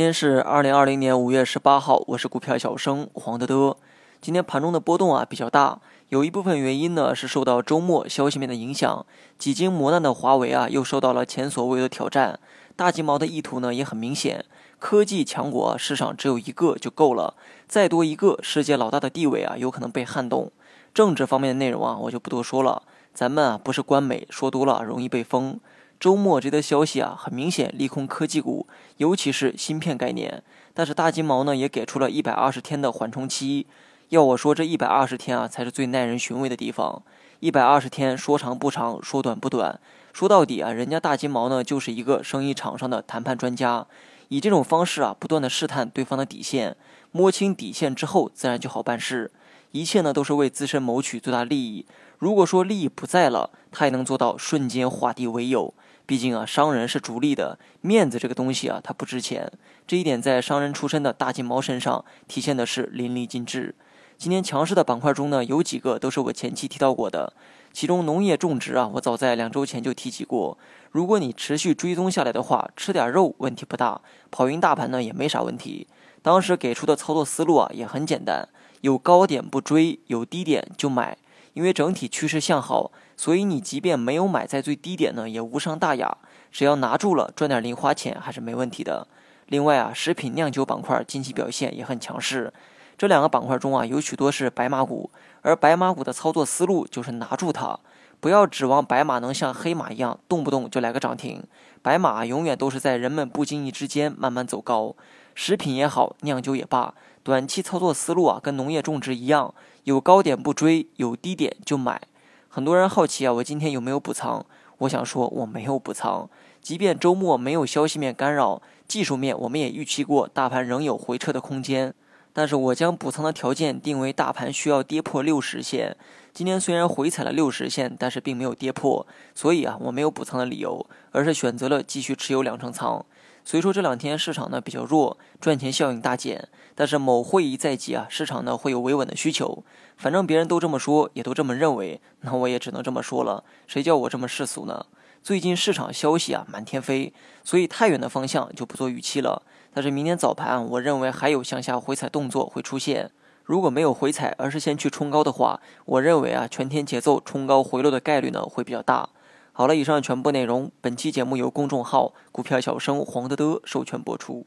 今天是二零二零年五月十八号，我是股票小生黄德德。今天盘中的波动啊比较大，有一部分原因呢是受到周末消息面的影响，几经磨难的华为啊又受到了前所未有的挑战。大金毛的意图呢也很明显，科技强国市场只有一个就够了，再多一个世界老大的地位啊有可能被撼动。政治方面的内容啊我就不多说了，咱们啊不是官媒，说多了容易被封。周末这则消息啊，很明显利空科技股，尤其是芯片概念。但是大金毛呢，也给出了一百二十天的缓冲期。要我说，这一百二十天啊，才是最耐人寻味的地方。一百二十天说长不长，说短不短。说到底啊，人家大金毛呢，就是一个生意场上的谈判专家，以这种方式啊，不断的试探对方的底线，摸清底线之后，自然就好办事。一切呢，都是为自身谋取最大利益。如果说利益不在了，他也能做到瞬间化敌为友。毕竟啊，商人是逐利的，面子这个东西啊，它不值钱。这一点在商人出身的大金毛身上体现的是淋漓尽致。今天强势的板块中呢，有几个都是我前期提到过的，其中农业种植啊，我早在两周前就提及过。如果你持续追踪下来的话，吃点肉问题不大，跑赢大盘呢也没啥问题。当时给出的操作思路啊也很简单，有高点不追，有低点就买。因为整体趋势向好，所以你即便没有买在最低点呢，也无伤大雅。只要拿住了，赚点零花钱还是没问题的。另外啊，食品酿酒板块近期表现也很强势。这两个板块中啊，有许多是白马股，而白马股的操作思路就是拿住它，不要指望白马能像黑马一样动不动就来个涨停。白马永远都是在人们不经意之间慢慢走高。食品也好，酿酒也罢。短期操作思路啊，跟农业种植一样，有高点不追，有低点就买。很多人好奇啊，我今天有没有补仓？我想说，我没有补仓。即便周末没有消息面干扰，技术面我们也预期过，大盘仍有回撤的空间。但是我将补仓的条件定为大盘需要跌破六十线。今天虽然回踩了六十线，但是并没有跌破，所以啊，我没有补仓的理由，而是选择了继续持有两成仓。所以说这两天市场呢比较弱，赚钱效应大减。但是某会议在即啊，市场呢会有维稳的需求。反正别人都这么说，也都这么认为，那我也只能这么说了。谁叫我这么世俗呢？最近市场消息啊满天飞，所以太远的方向就不做预期了。但是明天早盘，我认为还有向下回踩动作会出现。如果没有回踩，而是先去冲高的话，我认为啊全天节奏冲高回落的概率呢会比较大。好了，以上全部内容。本期节目由公众号“股票小生黄德德”授权播出。